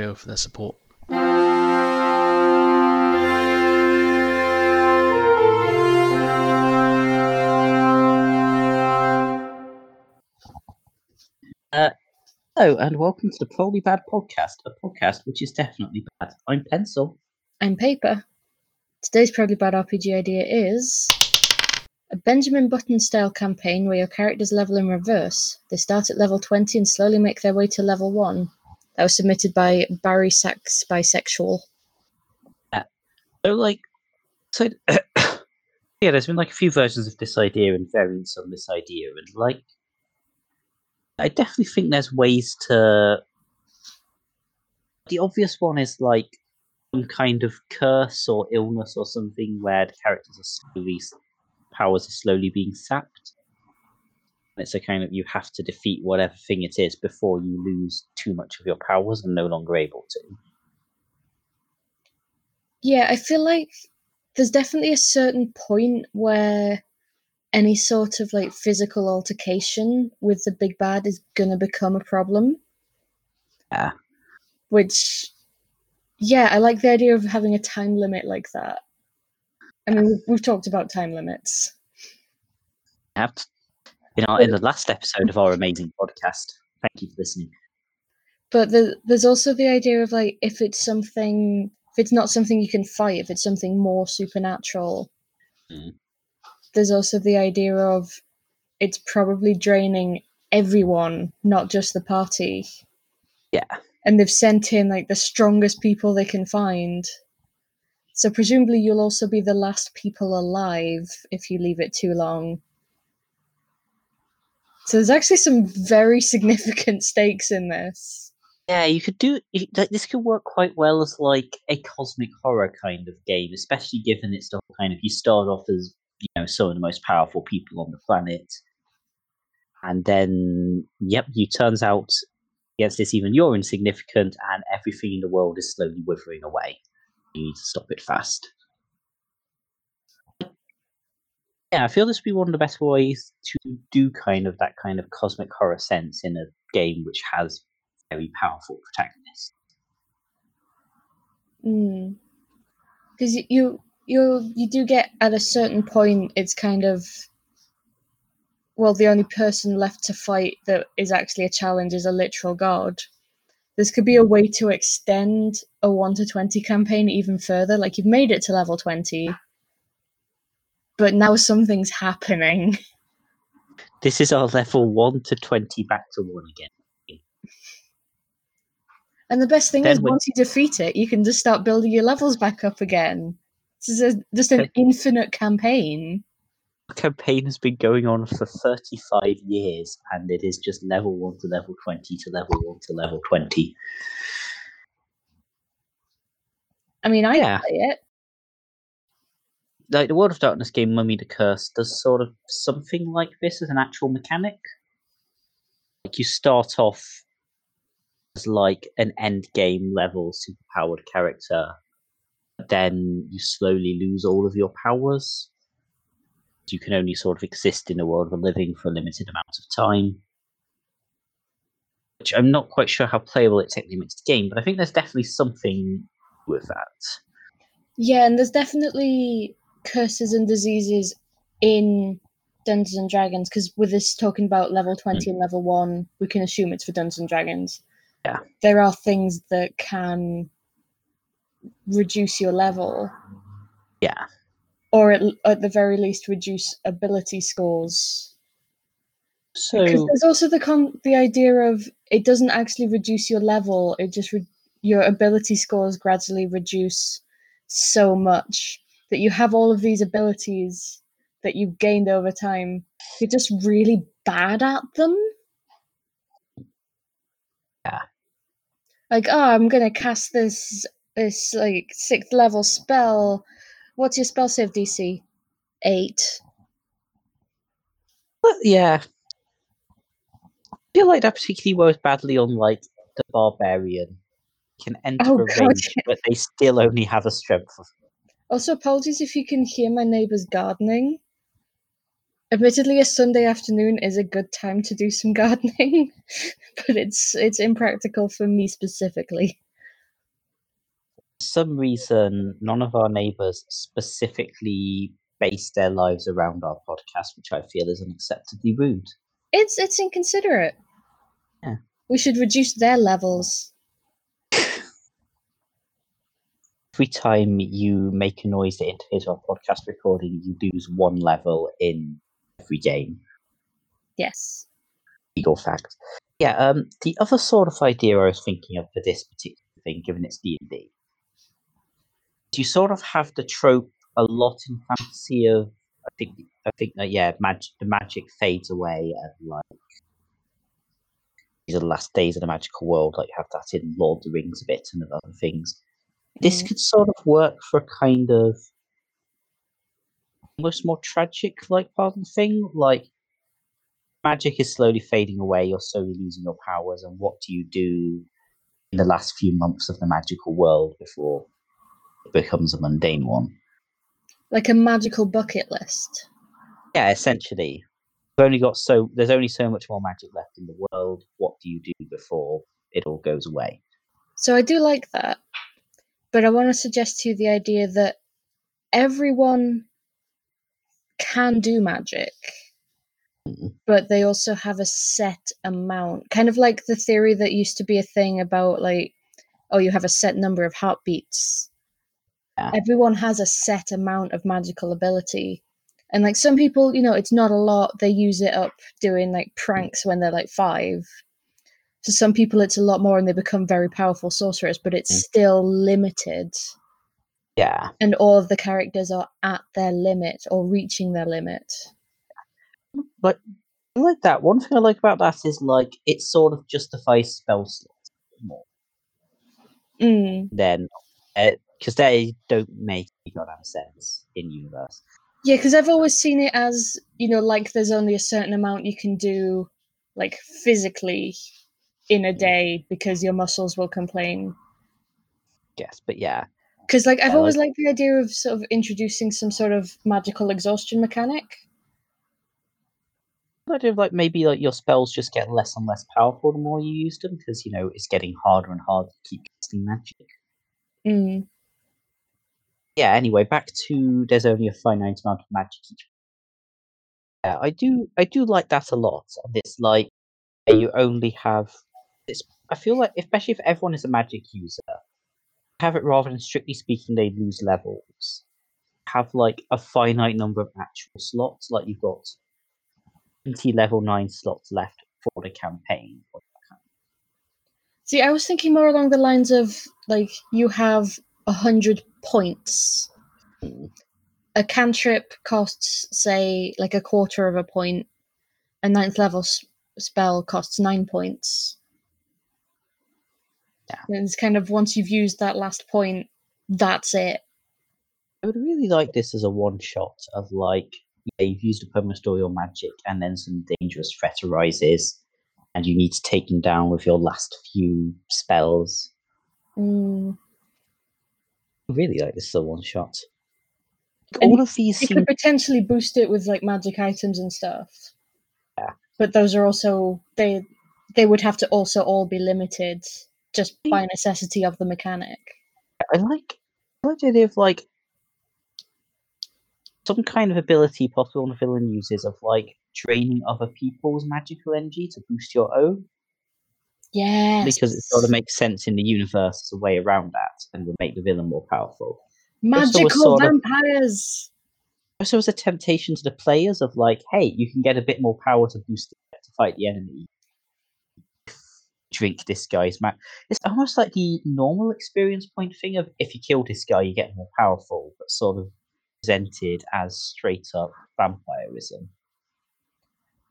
Mario for their support. Uh, hello, and welcome to the Probably Bad Podcast, a podcast which is definitely bad. I'm Pencil. I'm Paper. Today's Probably Bad RPG idea is a Benjamin Button style campaign where your characters level in reverse. They start at level 20 and slowly make their way to level 1. That was submitted by Barry Sachs Bisexual. So, like, so yeah, there's been like a few versions of this idea and variants on this idea, and like, I definitely think there's ways to. The obvious one is like some kind of curse or illness or something where the characters are slowly powers are slowly being sapped. It's a kind of you have to defeat whatever thing it is before you lose too much of your powers and no longer able to. Yeah, I feel like there's definitely a certain point where any sort of like physical altercation with the big bad is gonna become a problem. Yeah. Which, yeah, I like the idea of having a time limit like that. I mean, we've, we've talked about time limits. I Have in our in the last episode of our amazing podcast. Thank you for listening. But the, there's also the idea of like if it's something, if it's not something you can fight, if it's something more supernatural, Mm. there's also the idea of it's probably draining everyone, not just the party. Yeah. And they've sent in like the strongest people they can find. So presumably you'll also be the last people alive if you leave it too long. So there's actually some very significant stakes in this. Yeah, you could do this could work quite well as like a cosmic horror kind of game, especially given it's the kind of you start off as you know some of the most powerful people on the planet, and then yep, you turns out against this even you're insignificant, and everything in the world is slowly withering away. You need to stop it fast. Yeah, I feel this would be one of the better ways to do kind of that kind of cosmic horror sense in a game which has very powerful protagonists. Hmm. Because you you you do get at a certain point, it's kind of well, the only person left to fight that is actually a challenge is a literal god. This could be a way to extend a one to twenty campaign even further. Like you've made it to level twenty, but now something's happening. This is our level 1 to 20 back to 1 again. And the best thing Then is, when- once you defeat it, you can just start building your levels back up again. This is a, just an infinite campaign. The campaign has been going on for 35 years and it is just level 1 to level 20 to level 1 to level 20. I mean, I Yeah. play it. Like the World of Darkness game Mummy the Curse does sort of something like this as an actual mechanic. Like you start off as like an end game level superpowered character, but then you slowly lose all of your powers. You can only sort of exist in the world of the living for a limited amount of time. Which I'm not quite sure how playable it technically makes the game, but I think there's definitely something with that. Yeah, and there's definitely curses and diseases in Dungeons and Dragons because with this talking about level 20 hmm. and level 1, we can assume it's for Dungeons and Dragons. Yeah. There are things that can reduce your level Yeah. or at, at the very least reduce ability scores. So Because there's also the con- the idea of it doesn't actually reduce your level; it just re- your ability scores gradually reduce so much that you have all of these abilities that you've gained over time. You're just really bad at them. Yeah. Like, oh, I'm gonna cast this this like sixth level spell. What's your spell save DC? Eight. But yeah. I feel like that particularly works badly on like the barbarian. Can enter Oh, a range, but they still only have a strength of Also, apologies if you can hear my neighbours gardening. Admittedly, a Sunday afternoon is a good time to do some gardening, but it's it's impractical for me specifically. for some reason, none of our neighbors specifically base their lives around our podcast, which I feel is unacceptably rude. It's it's inconsiderate. Yeah. We should reduce their levels. Every time you make a noise that interferes with our podcast recording, you lose one level in every game. Yes. Legal fact. Yeah, um, the other sort of idea I was thinking of for this particular thing, given it's D and D, you sort of have the trope a lot in fantasy of I think I think that yeah, magic the magic fades away and like these are the last days of the magical world. Like you have that in Lord of the Rings a bit and other things. This Mm. could sort of work for a kind of almost more tragic like part of the thing. Like magic is slowly fading away, you're slowly losing your powers, and what do you do in the last few months of the magical world before it becomes a mundane one? Like a magical bucket list. Yeah, essentially. We've only got so there's only so much more magic left in the world. What do you do before it all goes away? So I do like that. But I want to suggest to you the idea that everyone can do magic, Mhm. but they also have a set amount. Kind of like the theory that used to be a thing about, like, oh, you have a set number of heartbeats. Yeah. Everyone has a set amount of magical ability. And, like, some people, you know, it's not a lot. They use it up doing, like, pranks when they're, like, five. For some people, it's a lot more and they become very powerful sorcerers, but it's Mm. still limited. Yeah. And all of the characters are at their limit or reaching their limit. But I like that. One thing I like about that is like it sort of justifies spell slots more Mm. than because they don't make any goddamn sense in universe. Yeah, because I've always seen it as, you know, like there's only a certain amount you can do, like physically in a day because your muscles will complain. Yes, but yeah. Because, like, I've always like- liked the idea of sort of introducing some sort of magical exhaustion mechanic. The idea of like maybe like your spells just get less and less powerful the more you use them because you know it's getting harder and harder to keep casting magic. Mm. yeah, anyway, back to there's only a finite amount of magic each. Yeah, I do I do like that a lot. And it's like you only have I feel like especially if everyone is a magic user, have it rather than strictly speaking they lose levels. Have like a finite number of actual slots, like you've got twenty level nine slots left for the campaign. See, I was thinking more along the lines of like you have a hundred points. A cantrip costs, say, like a quarter of a point. A ninth level s- spell costs nine points. Yeah. And it's kind of once you've used that last point, that's it. I would really like this as a one shot of like, yeah, you've used up almost all your magic, and then some dangerous threat arises, and you need to take them down with your last few spells. Mm. I really like this as a one shot. And All of these You seem could potentially boost it with like magic items and stuff. Yeah. But those are also they they would have to also all be limited just by necessity of the mechanic. I like I like the idea of like some kind of ability possible on the villain uses of like draining other people's magical energy to boost your own. Yes. Because it sort of makes sense in the universe as a way around that and would make the villain more powerful. magical of- vampires. also as a temptation to the players of like, hey, you can get a bit more power to boost it to fight the enemy. Drink this guy's ma It's almost like the normal experience point thing of if you kill this guy, you get more powerful, but sort of presented as straight up vampirism.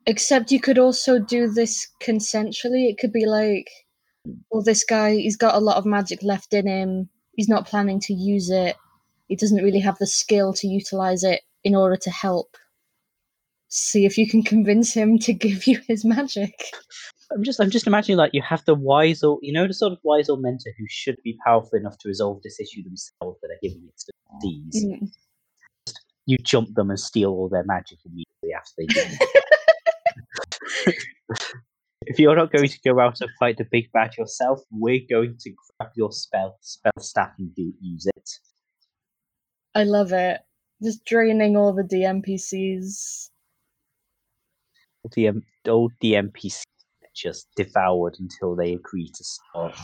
Except you could also do this consensually. It could be like, well, this guy, he's got a lot of magic left in him. He's not planning to use it. He doesn't really have the skill to utilize it in order to help. See if you can convince him to give you his magic. I'm just I'm just imagining like you have the wise old you know the sort of wise old mentor who should be powerful enough to resolve this issue themselves, but they're giving it to these. Mm. You jump them and steal all their magic immediately after they do. it. if you're not going to go out and fight the big bad yourself, we're going to grab your spell spell staff and do, use it. I love it. Just draining all the DMPCs. The um, old DMPC just devoured until they agree to start.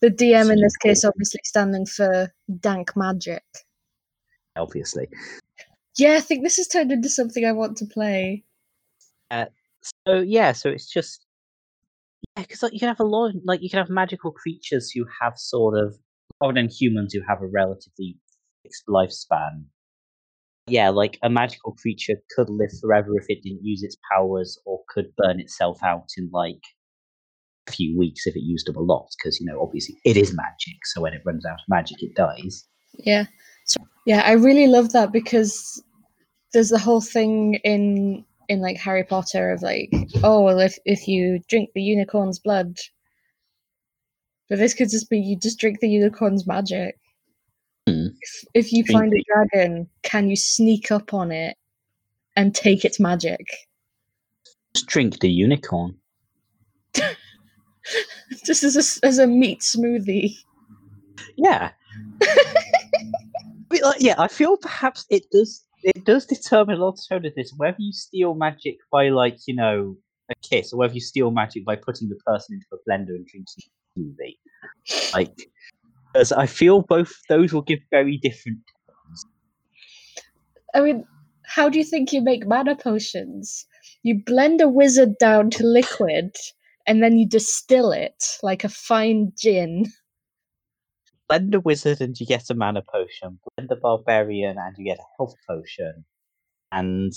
The DM in So this case obviously standing for dank magic. Obviously, Yeah, I think this has turned into something I want to play. Uh, so yeah, so it's just yeah, because like you can have a lot, of, like you can have magical creatures who have sort of other than humans who have a relatively fixed lifespan. Yeah, like a magical creature could live forever if it didn't use its powers, or could burn itself out in like a few weeks if it used them a lot. Because you know, obviously, it is magic, so when it runs out of magic, it dies. Yeah. So yeah, I really love that because there's the whole thing in in like Harry Potter of like, oh well if if you drink the unicorn's blood. But this could just be you just drink the unicorn's magic. Hmm. If, if you find a dragon, can you sneak up on it and take its magic? Just drink the unicorn. Just as a, as a meat smoothie. Yeah. But, like, yeah, I feel perhaps it does it does determine a lot of this whether you steal magic by like you know a kiss or whether you steal magic by putting the person into a blender and drinking smoothie. Like, as I feel both those will give very different. I mean, how do you think you make mana potions? You blend a wizard down to liquid and then you distill it like a fine gin. Blend a wizard and you get a mana potion. Blend a barbarian and you get a health potion. And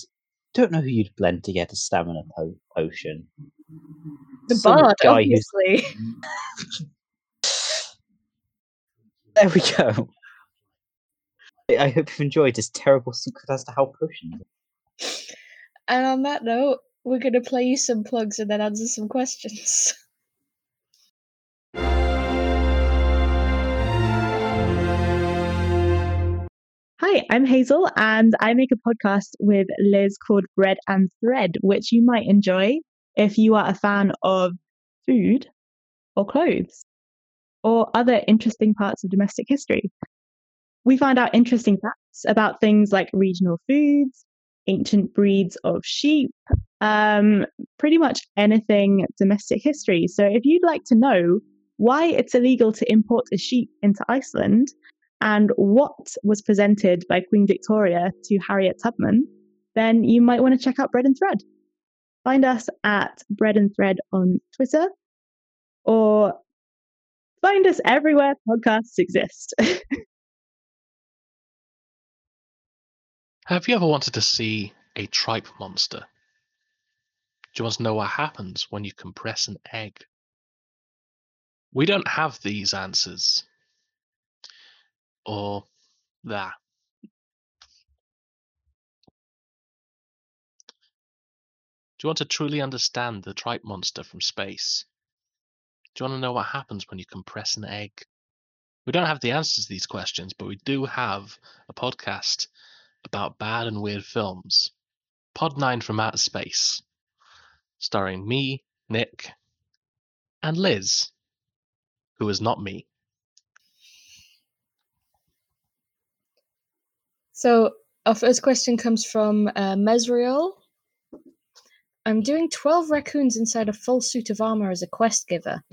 don't know who you'd blend to get a stamina po- potion. The Some bard, obviously. There we go. I I hope you've enjoyed this terrible secret as to how potions. And on that note, we're going to play you some plugs and then answer some questions. Hi, I'm Hazel, and I make a podcast with Liz called Bread and Thread, which you might enjoy if you are a fan of food or clothes or other interesting parts of domestic history. We find out interesting facts about things like regional foods, ancient breeds of sheep, um, pretty much anything domestic history. So if you'd like to know why it's illegal to import a sheep into Iceland, and what was presented by Queen Victoria to Harriet Tubman, then you might want to check out Bread and Thread. Find us at Bread and Thread on Twitter or find us everywhere podcasts exist. Have you ever wanted to see a tripe monster? Do you want to know what happens when you compress an egg? We don't have these answers. Or that. Do you want to truly understand the tripe monster from space? Do you want to know what happens when you compress an egg? We don't have the answers to these questions, but we do have a podcast about bad and weird films. Pod 9 from Outer Space, starring me, Nick, and Liz, who is not me. So, our first question comes from uh, Mesriel. I'm doing 12 raccoons inside a full suit of armor as a quest giver.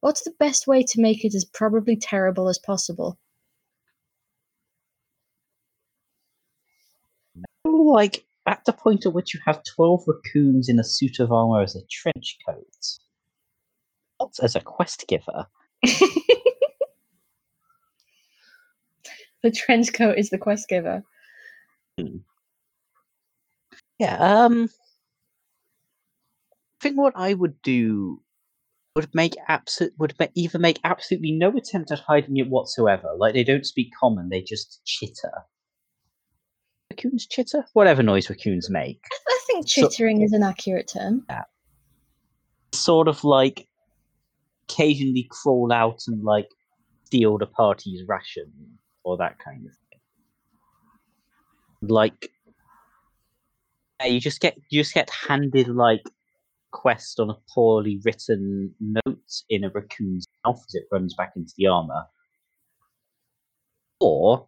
What's the best way to make it as probably terrible as possible? Like at the point at which you have twelve raccoons in a suit of armor as a trench coat, not as a quest giver. The trench coat is the quest giver. Yeah. Um. I think what I would do would make absolute would either make absolutely no attempt at hiding it whatsoever. Like they don't speak common; they just chitter. Raccoons chitter, whatever noise raccoons make. I think So- chittering is an accurate term. Yeah. Sort of like occasionally crawl out and like steal the party's ration or that kind of thing. Like yeah, you just get you just get handed like quest on a poorly written note in a raccoon's mouth as it runs back into the armor, or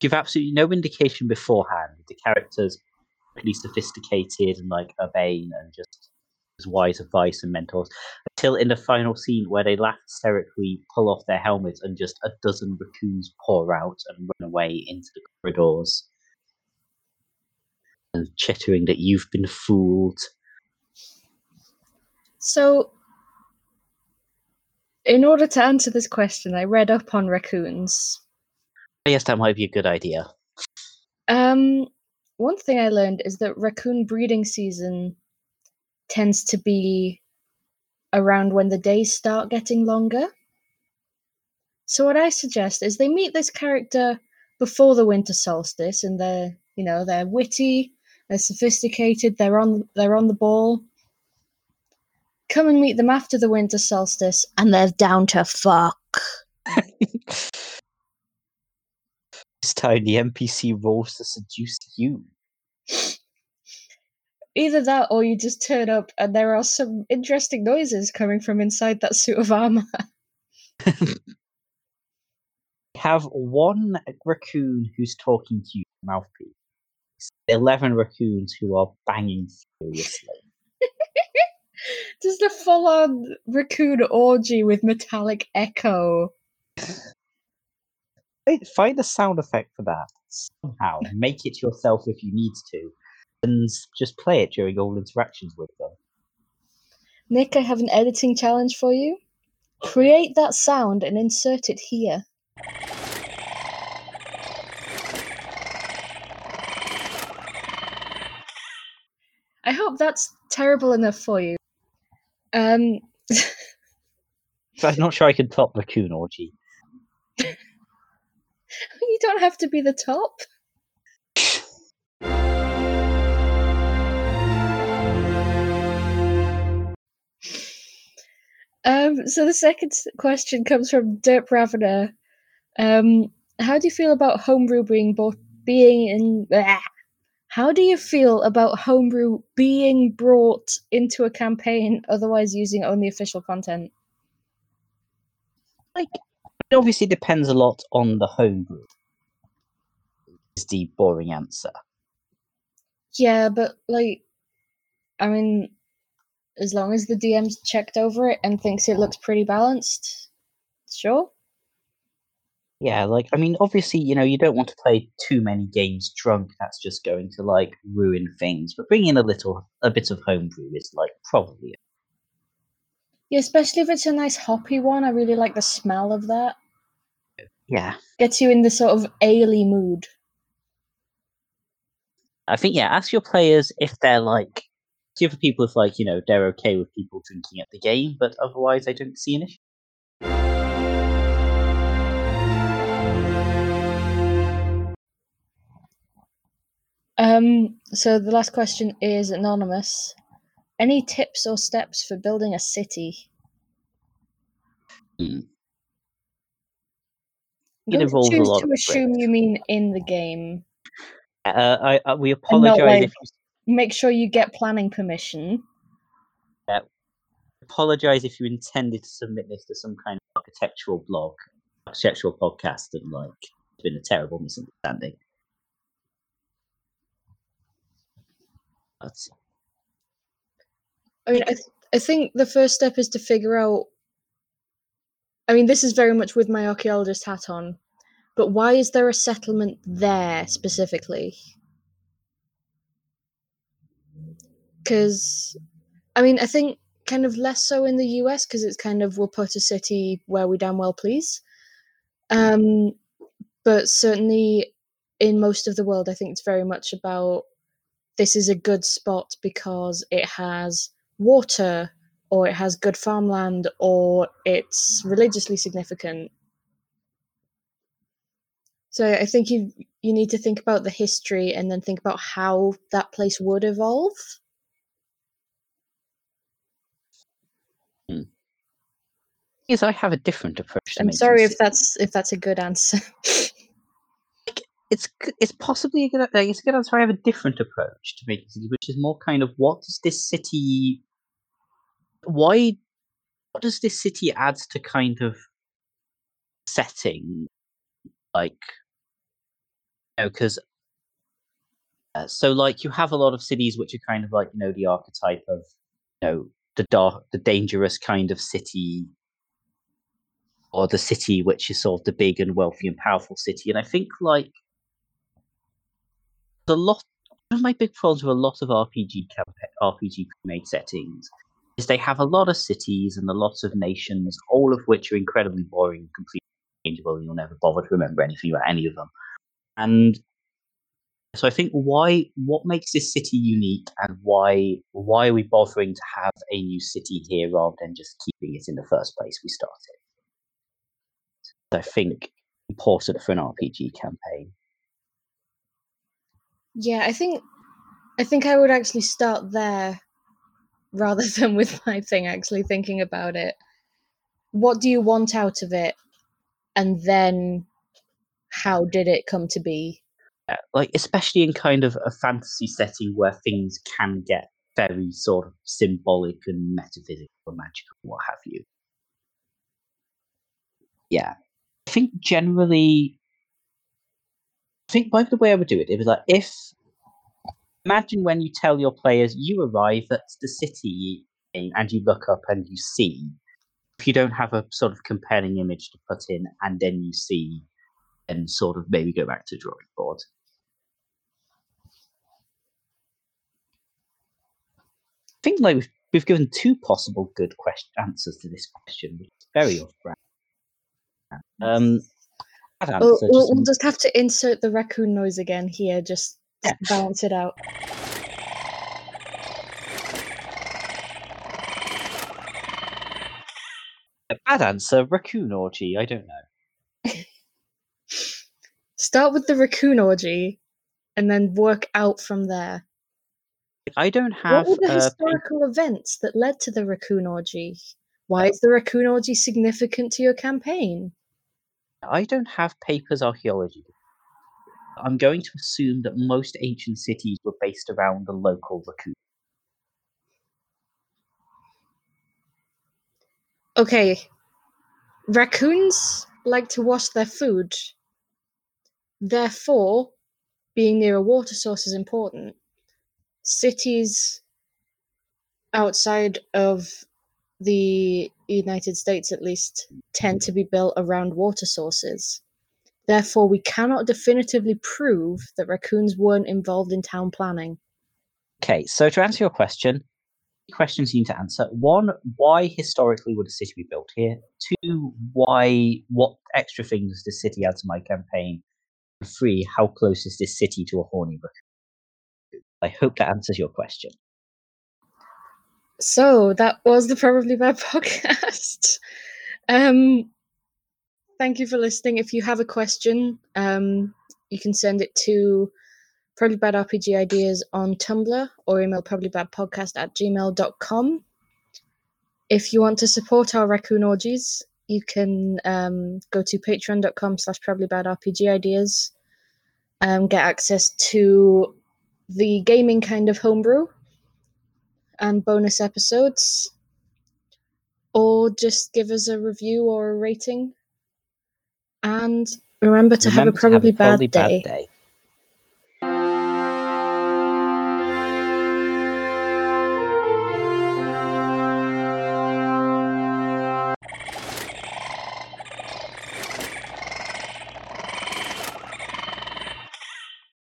give absolutely no indication beforehand. The characters pretty sophisticated and like urbane and just as wise advice and mentors until in the final scene where they laugh hysterically, pull off their helmets, and just a dozen raccoons pour out and run away into the corridors. And chittering that you've been fooled. So, in order to answer this question, I read up on raccoons. Yes, that might be a good idea. Um, one thing I learned is that raccoon breeding season tends to be around when the days start getting longer. So what I suggest is they meet this character before the winter solstice and they're, you know, they're witty, they're sophisticated, they're on they're on the ball. Come and meet them after the winter solstice and they're down to fuck. This time the NPC rolls to seduce you. Either that or you just turn up and there are some interesting noises coming from inside that suit of armor. Have one raccoon who's talking to you mouthpiece. Eleven raccoons who are banging furiously. Just a full on raccoon orgy with metallic echo. Find- Find a sound effect for that somehow. Make it yourself if you need to, and just play it during all interactions with them. Nick, I have an editing challenge for you. Create that sound and insert it here. I hope that's terrible enough for you. Um, So I'm not sure I can top raccoon orgy. you don't have to be the top. Um, so the second question comes from Derp Ravener. Um, how do you feel about homebrew being both being in? How do you feel about homebrew being brought into a campaign, otherwise using only official content? Like, it obviously depends a lot on the homebrew. Is the boring answer. Yeah, but like, I mean, as long as the DM's checked over it and thinks it looks pretty balanced, sure. Yeah, like I mean, obviously, you know, you don't want to play too many games drunk. That's just going to like ruin things. But bringing in a little, a bit of homebrew is like probably Yeah, especially if it's a nice hoppy one. I really like the smell of that. yeah. Gets you in the sort of ale mood. I think yeah. Ask your players if they're like. Give people if like you know they're okay with people drinking at the game, but otherwise I don't see an issue. Um, so the last question is anonymous. Any tips or steps for building a city? Hmm. It involves a choose lot to assume you mean in the game. Uh, I, I we apologize like- if you Make sure you get planning permission. apologize if you intended to submit this to some kind of architectural blog, architectural podcast, and like it's been a terrible misunderstanding. I mean, I, th- I think the first step is to figure out. I mean, this is very much with my archaeologist hat on, but why is there a settlement there specifically? Because, I mean, I think kind of less so in the US because it's kind of we'll put a city where we damn well please. Um, but certainly in most of the world, I think it's very much about this is a good spot because it has water or it has good farmland or it's religiously significant. So I think you you need to think about the history and then think about how that place would evolve. Hmm. yes, I have a different approach. I'm sorry if that's if that's a good answer. it's it's possibly a good it's a good answer. I have a different approach to making cities, which is more kind of what does this city why what does this city add to kind of setting like you know because uh, so like you have a lot of cities which are kind of like you know the archetype of you know the dark the dangerous kind of city or the city which is sort of the big and wealthy and powerful city and i think like the lot one of my big problems with a lot of rpg rpg made settings is they have a lot of cities and a lot of nations all of which are incredibly boring and completely changeable and you'll never bother to remember anything about any of them and so I think why what makes this city unique and why why are we bothering to have a new city here rather than just keeping it in the first place we started? I think important for an RPG campaign. Yeah, I think I think I would actually start there rather than with my thing actually thinking about it. What do you want out of it? And then how did it come to be? Uh, like especially in kind of a fantasy setting where things can get very sort of symbolic and metaphysical and magical, what have you. Yeah, I think generally, think by the way I would do it, it was like if imagine when you tell your players you arrive at the city and you look up and you see. If you don't have a sort of compelling image to put in, and then you see, and sort of maybe go back to drawing board. I think like we've, we've given two possible good question answers to this question, which is very off brand. Um, answer, we'll, just we'll, just have to insert the raccoon noise again here, just yeah. balance it out. A bad answer, raccoon orgy. I don't know. Start with the raccoon orgy, and then work out from there. I don't have. What were the historical events that led to the raccoon orgy? Why is the raccoon orgy significant to your campaign? I don't have papers archaeology. I'm going to assume that most ancient cities were based around the local raccoon. Okay. Raccoons like to wash their food. Therefore, being near a water source is important cities outside of the United States, at least, tend to be built around water sources. Therefore, we cannot definitively prove that raccoons weren't involved in town planning. Okay, so to answer your question, questions you need to answer. One, why historically would a city be built here? Two, why what extra things does this city add to my campaign? Three, how close is this city to a horny raccoon? I hope that answers your question. So that was the Probably Bad podcast. um, thank you for listening. If you have a question, um, you can send it to Probably Bad RPG Ideas on Tumblr or email probablybadpodcast at gmail.com. If you want to support our raccoon orgies, you can um, go to patreon.com slash probablybadrpg ideas and get access to the gaming kind of homebrew and bonus episodes, or just give us a review or a rating. And remember to remember have a probably, have a probably bad, bad day. day.